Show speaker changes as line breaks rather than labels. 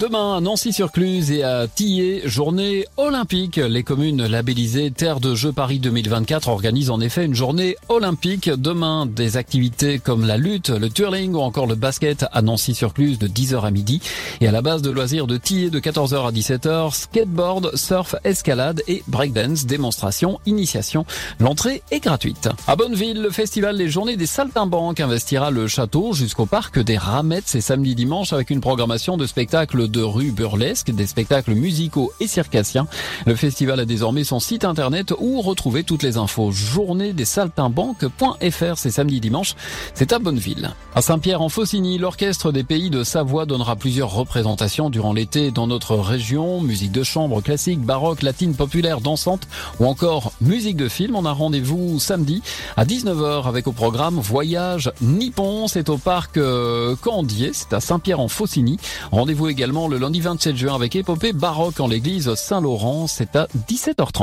Demain, à Nancy-sur-Cluse et à Tillé, journée olympique. Les communes labellisées Terre de Jeux Paris 2024 organisent en effet une journée olympique. Demain, des activités comme la lutte, le twirling ou encore le basket à Nancy-sur-Cluse de 10h à midi. Et à la base de loisirs de Tillé de 14h à 17h, skateboard, surf, escalade et breakdance, démonstration, initiation. L'entrée est gratuite. À Bonneville, le festival Les Journées des Saltimbanques investira le château jusqu'au parc des Ramettes ces samedi dimanche avec une programmation de spectacles de rue burlesque, des spectacles musicaux et circassiens. Le festival a désormais son site internet où retrouver toutes les infos. Journée des saltimbanques.fr, c'est samedi dimanche, c'est à Bonneville. À Saint-Pierre en Faucigny, l'orchestre des pays de Savoie donnera plusieurs représentations durant l'été dans notre région. Musique de chambre, classique, baroque, latine, populaire, dansante ou encore musique de film. On a rendez-vous samedi à 19h avec au programme Voyage Nippon. C'est au parc euh, Candier, c'est à Saint-Pierre en Faucigny. Rendez-vous le lundi 27 juin avec Épopée baroque en l'église Saint-Laurent. C'est à 17h30.